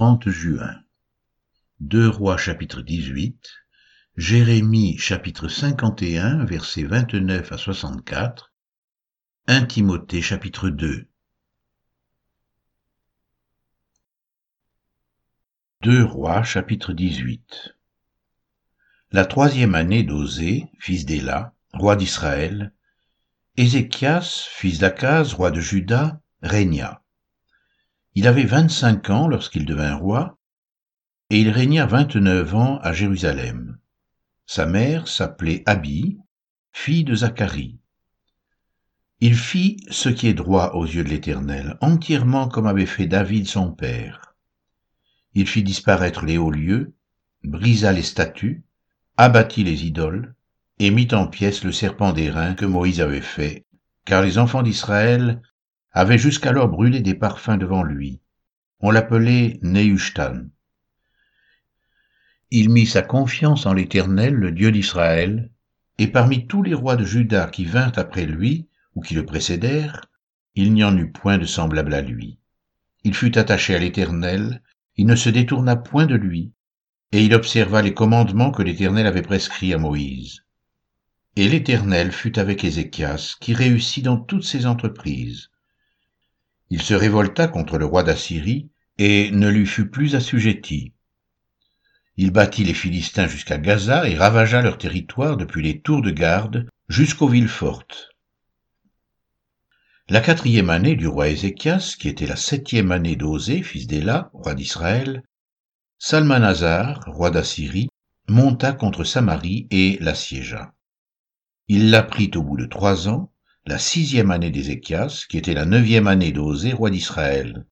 30 juin. 2 Rois chapitre 18, Jérémie chapitre 51 versets 29 à 64, 1 Timothée chapitre 2. 2 Rois chapitre 18 La troisième année d'Osée, fils d'Éla, roi d'Israël, Ézéchias, fils d'Akaz, roi de Juda, régna. Il avait vingt-cinq ans lorsqu'il devint roi, et il régna vingt-neuf ans à Jérusalem. Sa mère s'appelait Abi, fille de Zacharie. Il fit ce qui est droit aux yeux de l'Éternel, entièrement comme avait fait David son père. Il fit disparaître les hauts lieux, brisa les statues, abattit les idoles, et mit en pièces le serpent d'airain que Moïse avait fait, car les enfants d'Israël avaient jusqu'alors brûlé des parfums devant lui. On l'appelait Nehushtan. Il mit sa confiance en l'Éternel, le Dieu d'Israël, et parmi tous les rois de Juda qui vinrent après lui, ou qui le précédèrent, il n'y en eut point de semblable à lui. Il fut attaché à l'Éternel, il ne se détourna point de lui, et il observa les commandements que l'Éternel avait prescrits à Moïse. Et l'Éternel fut avec Ézéchias, qui réussit dans toutes ses entreprises. Il se révolta contre le roi d'Assyrie, et ne lui fut plus assujetti. Il battit les Philistins jusqu'à Gaza et ravagea leur territoire depuis les tours de garde jusqu'aux villes fortes. La quatrième année du roi Ézéchias, qui était la septième année d'Osée, fils d'Éla, roi d'Israël, Salmanazar, roi d'Assyrie, monta contre Samarie et l'assiégea. Il la prit au bout de trois ans, la sixième année d'Ézéchias, qui était la neuvième année d'Osée, roi d'Israël.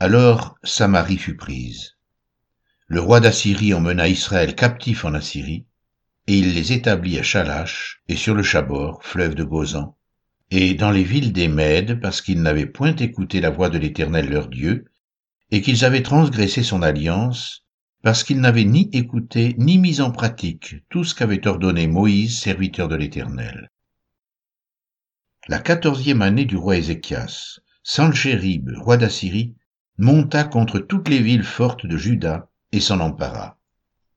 Alors Samarie fut prise. Le roi d'Assyrie emmena Israël captif en Assyrie, et il les établit à Chalache et sur le Chabor, fleuve de Gozan, et dans les villes des Mèdes, parce qu'ils n'avaient point écouté la voix de l'Éternel leur Dieu, et qu'ils avaient transgressé son alliance, parce qu'ils n'avaient ni écouté ni mis en pratique tout ce qu'avait ordonné Moïse, serviteur de l'Éternel. La quatorzième année du roi Ézéchias, Sanchérib, roi d'Assyrie, monta contre toutes les villes fortes de Juda, et s'en empara.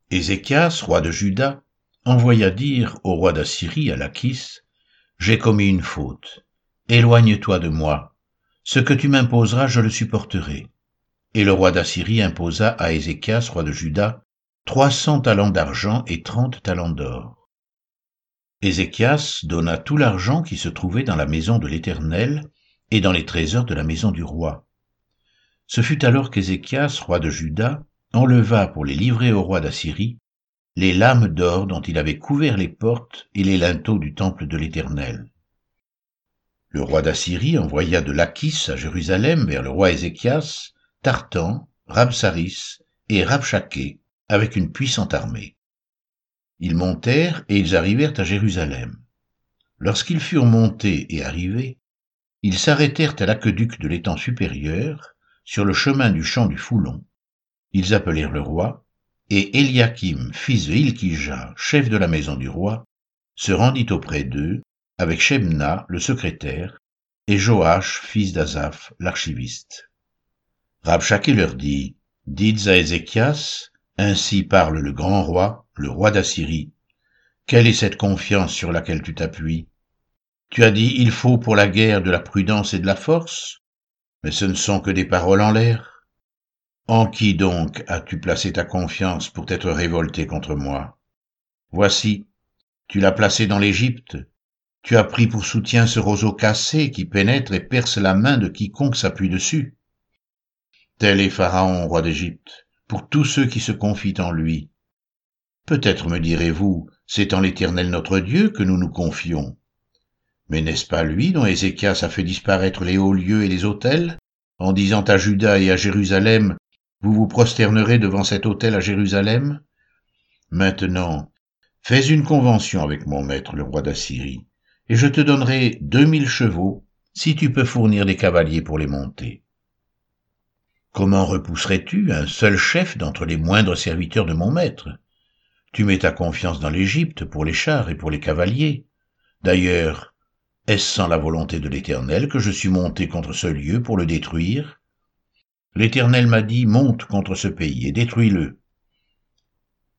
Ézéchias, roi de Juda, envoya dire au roi d'Assyrie, à Lachis, J'ai commis une faute. Éloigne-toi de moi. Ce que tu m'imposeras, je le supporterai. Et le roi d'Assyrie imposa à Ézéchias, roi de Juda, trois cents talents d'argent et trente talents d'or. Ézéchias donna tout l'argent qui se trouvait dans la maison de l'Éternel et dans les trésors de la maison du roi. Ce fut alors qu'Ézéchias, roi de Juda, enleva pour les livrer au roi d'Assyrie les lames d'or dont il avait couvert les portes et les linteaux du temple de l'Éternel. Le roi d'Assyrie envoya de Lachis à Jérusalem vers le roi Ézéchias, Tartan, Rabsaris et Rabchaké avec une puissante armée. Ils montèrent et ils arrivèrent à Jérusalem. Lorsqu'ils furent montés et arrivés, ils s'arrêtèrent à l'aqueduc de l'étang supérieur, sur le chemin du champ du Foulon, ils appelèrent le roi, et Eliakim, fils de Hilkija, chef de la maison du roi, se rendit auprès d'eux, avec Shebna, le secrétaire, et Joach, fils d'Azaph, l'archiviste. Rabchaké leur dit, Dites à Ézéchias, ainsi parle le grand roi, le roi d'Assyrie. Quelle est cette confiance sur laquelle tu t'appuies? Tu as dit, il faut pour la guerre de la prudence et de la force, mais ce ne sont que des paroles en l'air. En qui donc as-tu placé ta confiance pour t'être révolté contre moi? Voici, tu l'as placé dans l'Égypte, tu as pris pour soutien ce roseau cassé qui pénètre et perce la main de quiconque s'appuie dessus. Tel est Pharaon, roi d'Égypte, pour tous ceux qui se confient en lui. Peut-être me direz-vous, c'est en l'Éternel notre Dieu que nous nous confions. Mais n'est-ce pas lui dont Ézéchias a fait disparaître les hauts lieux et les autels, en disant à Juda et à Jérusalem, vous vous prosternerez devant cet autel à Jérusalem? Maintenant, fais une convention avec mon maître le roi d'Assyrie, et je te donnerai deux mille chevaux si tu peux fournir des cavaliers pour les monter. Comment repousserais-tu un seul chef d'entre les moindres serviteurs de mon maître? Tu mets ta confiance dans l'Égypte pour les chars et pour les cavaliers. D'ailleurs, est-ce sans la volonté de l'Éternel que je suis monté contre ce lieu pour le détruire? L'Éternel m'a dit, monte contre ce pays et détruis-le.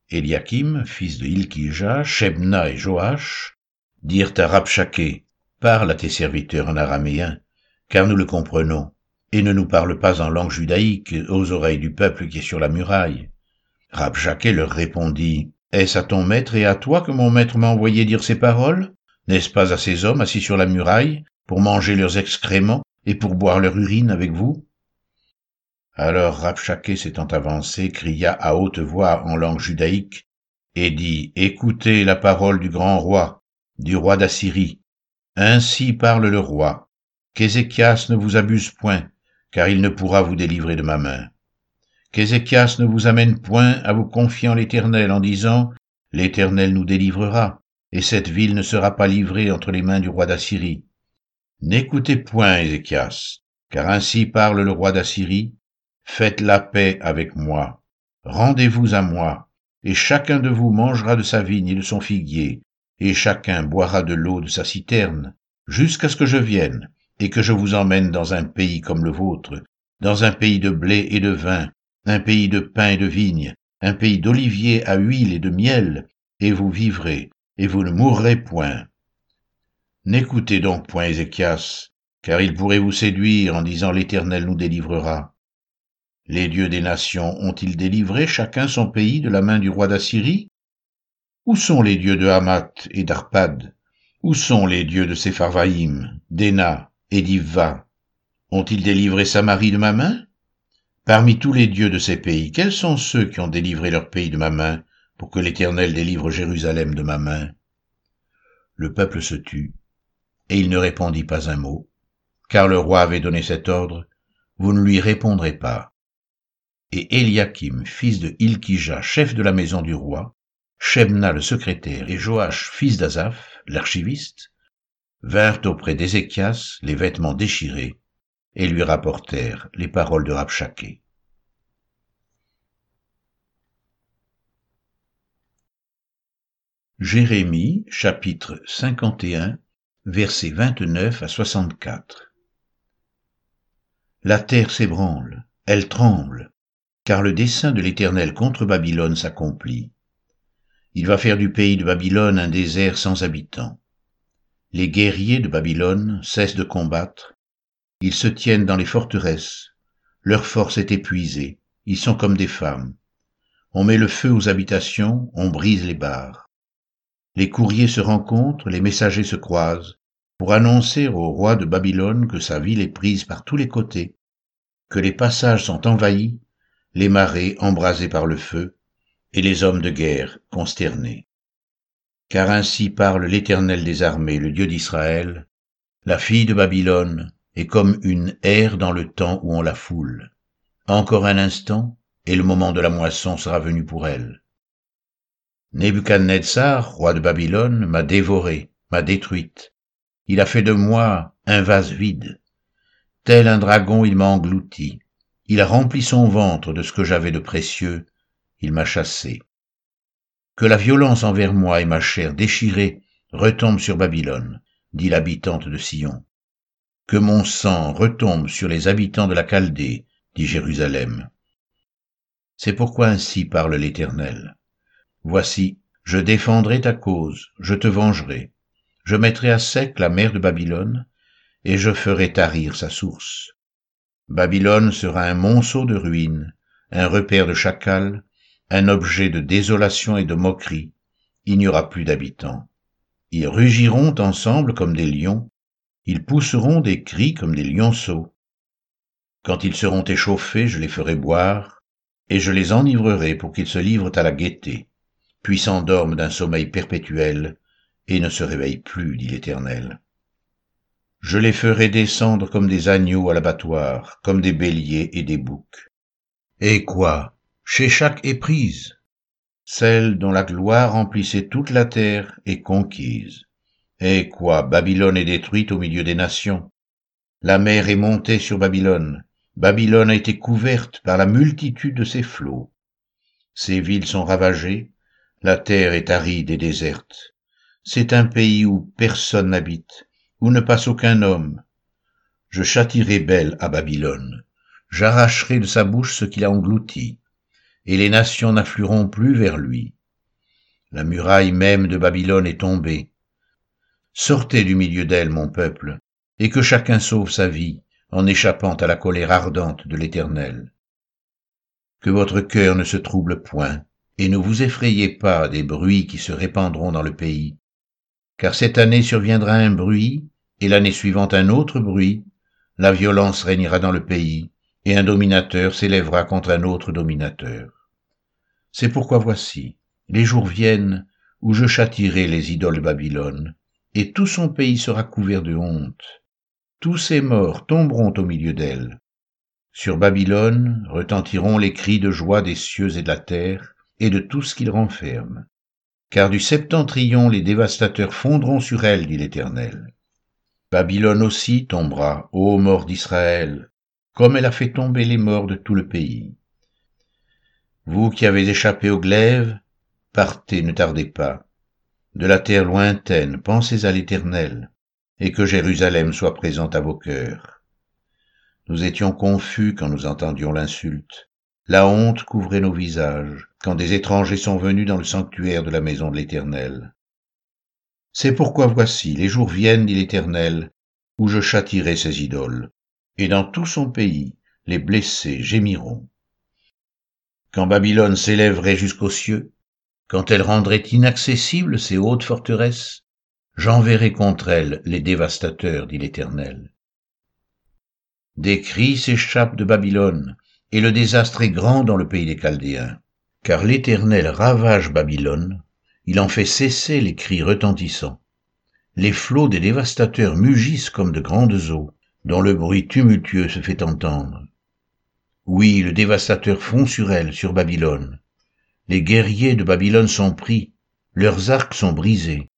Eliakim, fils de Hilkija, Shebna et Joach, dirent à Rabshakeh, parle à tes serviteurs en araméen, car nous le comprenons, et ne nous parle pas en langue judaïque aux oreilles du peuple qui est sur la muraille. Rabshakeh leur répondit, Est-ce à ton maître et à toi que mon maître m'a envoyé dire ces paroles? N'est-ce pas à ces hommes assis sur la muraille pour manger leurs excréments et pour boire leur urine avec vous? Alors Rabshakeh s'étant avancé cria à haute voix en langue judaïque et dit Écoutez la parole du grand roi, du roi d'Assyrie. Ainsi parle le roi. Qu'Ézéchias ne vous abuse point, car il ne pourra vous délivrer de ma main. Qu'Ézéchias ne vous amène point à vous confier en l'Éternel en disant L'Éternel nous délivrera, et cette ville ne sera pas livrée entre les mains du roi d'Assyrie. N'écoutez point Ézéchias, car ainsi parle le roi d'Assyrie, faites la paix avec moi, rendez-vous à moi, et chacun de vous mangera de sa vigne et de son figuier, et chacun boira de l'eau de sa citerne, jusqu'à ce que je vienne, et que je vous emmène dans un pays comme le vôtre, dans un pays de blé et de vin, un pays de pain et de vigne, un pays d'oliviers à huile et de miel, et vous vivrez, et vous ne mourrez point. N'écoutez donc point Ézéchias, car il pourrait vous séduire en disant l'Éternel nous délivrera. Les dieux des nations ont-ils délivré chacun son pays de la main du roi d'Assyrie? Où sont les dieux de Hamath et d'Arpad? Où sont les dieux de Sepharvaïm, d'Ena et d'Ivva Ont-ils délivré Samarie de ma main? Parmi tous les dieux de ces pays, quels sont ceux qui ont délivré leur pays de ma main pour que l'Éternel délivre Jérusalem de ma main? Le peuple se tut et il ne répondit pas un mot, car le roi avait donné cet ordre, vous ne lui répondrez pas. Et Eliakim, fils de Ilkija, chef de la maison du roi, Shebna le secrétaire et Joach, fils d'Azaph, l'archiviste, vinrent auprès d'Ézéchias les vêtements déchirés et lui rapportèrent les paroles de Rabshakeh. Jérémie chapitre 51 versets 29 à 64. La terre s'ébranle, elle tremble, car le dessein de l'Éternel contre Babylone s'accomplit. Il va faire du pays de Babylone un désert sans habitants. Les guerriers de Babylone cessent de combattre, ils se tiennent dans les forteresses, leur force est épuisée, ils sont comme des femmes. On met le feu aux habitations, on brise les barres. Les courriers se rencontrent, les messagers se croisent, pour annoncer au roi de Babylone que sa ville est prise par tous les côtés, que les passages sont envahis, les marées embrasées par le feu, et les hommes de guerre consternés. Car ainsi parle l'Éternel des armées, le Dieu d'Israël, la fille de Babylone est comme une ère dans le temps où on la foule. Encore un instant, et le moment de la moisson sera venu pour elle. Nebuchadnezzar, roi de Babylone, m'a dévoré, m'a détruite, il a fait de moi un vase vide. Tel un dragon, il m'a englouti. Il a rempli son ventre de ce que j'avais de précieux. Il m'a chassé. Que la violence envers moi et ma chair déchirée retombe sur Babylone, dit l'habitante de Sion. Que mon sang retombe sur les habitants de la Chaldée, dit Jérusalem. C'est pourquoi ainsi parle l'Éternel. Voici, je défendrai ta cause, je te vengerai je mettrai à sec la mer de Babylone, et je ferai tarir sa source. Babylone sera un monceau de ruines, un repère de chacals, un objet de désolation et de moquerie. Il n'y aura plus d'habitants. Ils rugiront ensemble comme des lions, ils pousseront des cris comme des lionceaux. Quand ils seront échauffés, je les ferai boire, et je les enivrerai pour qu'ils se livrent à la gaieté, puis s'endorment d'un sommeil perpétuel, et ne se réveille plus, dit l'Éternel. Je les ferai descendre comme des agneaux à l'abattoir, comme des béliers et des boucs. Et quoi? Chez chaque éprise Celle dont la gloire remplissait toute la terre est conquise. Et quoi Babylone est détruite au milieu des nations. La mer est montée sur Babylone. Babylone a été couverte par la multitude de ses flots. Ses villes sont ravagées, la terre est aride et déserte. C'est un pays où personne n'habite, où ne passe aucun homme. Je châtirai Belle à Babylone. j'arracherai de sa bouche ce qu'il a englouti, et les nations n'afflueront plus vers lui. La muraille même de Babylone est tombée. Sortez du milieu d'elle, mon peuple, et que chacun sauve sa vie en échappant à la colère ardente de l'Éternel. Que votre cœur ne se trouble point, et ne vous effrayez pas des bruits qui se répandront dans le pays, car cette année surviendra un bruit, et l'année suivante un autre bruit, la violence régnera dans le pays, et un dominateur s'élèvera contre un autre dominateur. C'est pourquoi voici, les jours viennent où je châtirai les idoles de Babylone, et tout son pays sera couvert de honte. Tous ses morts tomberont au milieu d'elle. Sur Babylone retentiront les cris de joie des cieux et de la terre, et de tout ce qu'il renferme. Car du septentrion les dévastateurs fondront sur elle, dit l'Éternel. Babylone aussi tombera, ô mort d'Israël, comme elle a fait tomber les morts de tout le pays. Vous qui avez échappé au glaive, partez, ne tardez pas. De la terre lointaine, pensez à l'Éternel, et que Jérusalem soit présente à vos cœurs. Nous étions confus quand nous entendions l'insulte. La honte couvrait nos visages quand des étrangers sont venus dans le sanctuaire de la maison de l'Éternel. C'est pourquoi voici, les jours viennent, dit l'Éternel, où je châtirai ces idoles, et dans tout son pays, les blessés gémiront. Quand Babylone s'élèverait jusqu'aux cieux, quand elle rendrait inaccessibles ses hautes forteresses, j'enverrai contre elle les dévastateurs, dit l'Éternel. Des cris s'échappent de Babylone, et le désastre est grand dans le pays des Chaldéens, car l'Éternel ravage Babylone, il en fait cesser les cris retentissants. Les flots des dévastateurs mugissent comme de grandes eaux, dont le bruit tumultueux se fait entendre. Oui, le dévastateur fond sur elle, sur Babylone. Les guerriers de Babylone sont pris, leurs arcs sont brisés.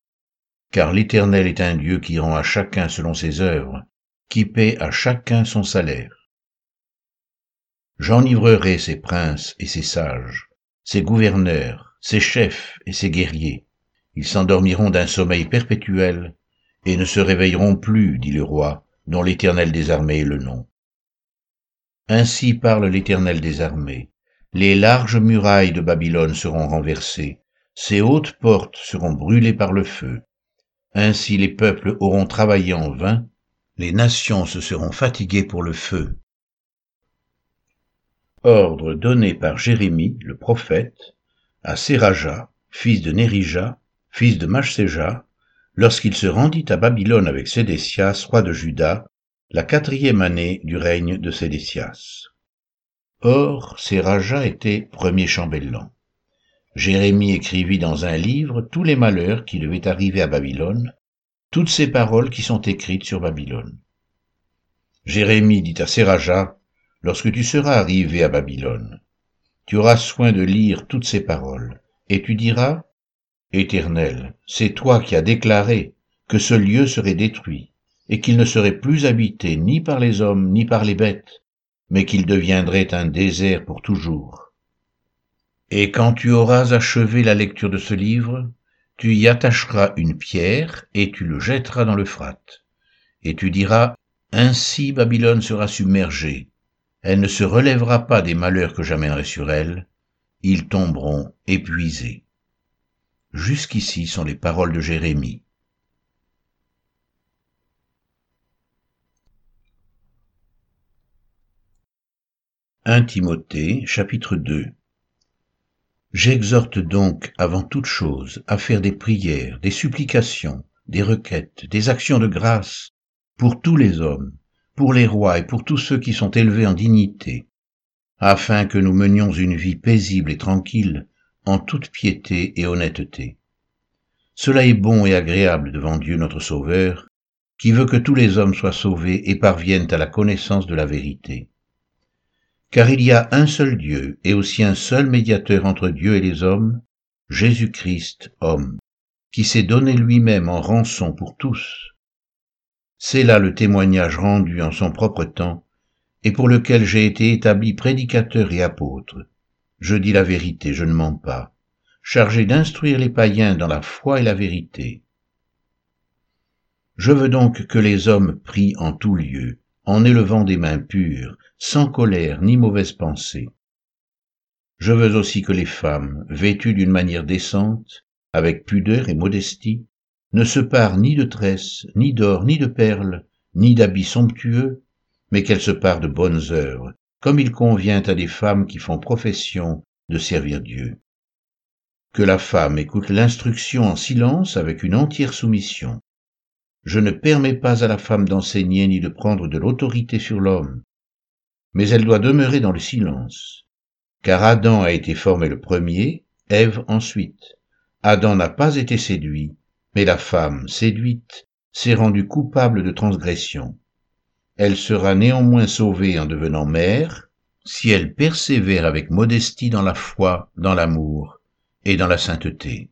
Car l'Éternel est un Dieu qui rend à chacun selon ses œuvres, qui paie à chacun son salaire. J'enivrerai ses princes et ses sages, ses gouverneurs, ses chefs et ses guerriers. Ils s'endormiront d'un sommeil perpétuel et ne se réveilleront plus, dit le roi, dont l'Éternel des armées est le nom. Ainsi parle l'Éternel des armées. Les larges murailles de Babylone seront renversées, ses hautes portes seront brûlées par le feu. Ainsi les peuples auront travaillé en vain, les nations se seront fatiguées pour le feu, ordre donné par Jérémie, le prophète, à Séraja, fils de Nérija, fils de Machséja, lorsqu'il se rendit à Babylone avec Sédécias, roi de Juda, la quatrième année du règne de Sédécias. Or, Séraja était premier chambellan. Jérémie écrivit dans un livre tous les malheurs qui devaient arriver à Babylone, toutes ces paroles qui sont écrites sur Babylone. Jérémie dit à Séraja, lorsque tu seras arrivé à Babylone. Tu auras soin de lire toutes ces paroles, et tu diras, Éternel, c'est toi qui as déclaré que ce lieu serait détruit, et qu'il ne serait plus habité ni par les hommes ni par les bêtes, mais qu'il deviendrait un désert pour toujours. Et quand tu auras achevé la lecture de ce livre, tu y attacheras une pierre et tu le jetteras dans l'Euphrate. Et tu diras, Ainsi Babylone sera submergée, elle ne se relèvera pas des malheurs que j'amènerai sur elle, ils tomberont épuisés. Jusqu'ici sont les paroles de Jérémie. Un Timothée, chapitre 2 J'exhorte donc avant toute chose à faire des prières, des supplications, des requêtes, des actions de grâce pour tous les hommes, pour les rois et pour tous ceux qui sont élevés en dignité, afin que nous menions une vie paisible et tranquille, en toute piété et honnêteté. Cela est bon et agréable devant Dieu notre Sauveur, qui veut que tous les hommes soient sauvés et parviennent à la connaissance de la vérité. Car il y a un seul Dieu et aussi un seul médiateur entre Dieu et les hommes, Jésus-Christ, homme, qui s'est donné lui-même en rançon pour tous, c'est là le témoignage rendu en son propre temps, et pour lequel j'ai été établi prédicateur et apôtre. Je dis la vérité, je ne mens pas, chargé d'instruire les païens dans la foi et la vérité. Je veux donc que les hommes prient en tout lieu, en élevant des mains pures, sans colère ni mauvaise pensée. Je veux aussi que les femmes, vêtues d'une manière décente, avec pudeur et modestie, ne se parent ni de tresses, ni d'or, ni de perles, ni d'habits somptueux, mais qu'elles se parent de bonnes œuvres, comme il convient à des femmes qui font profession de servir Dieu. Que la femme écoute l'instruction en silence avec une entière soumission. Je ne permets pas à la femme d'enseigner ni de prendre de l'autorité sur l'homme, mais elle doit demeurer dans le silence, car Adam a été formé le premier, Ève ensuite. Adam n'a pas été séduit, mais la femme, séduite, s'est rendue coupable de transgression. Elle sera néanmoins sauvée en devenant mère, si elle persévère avec modestie dans la foi, dans l'amour et dans la sainteté.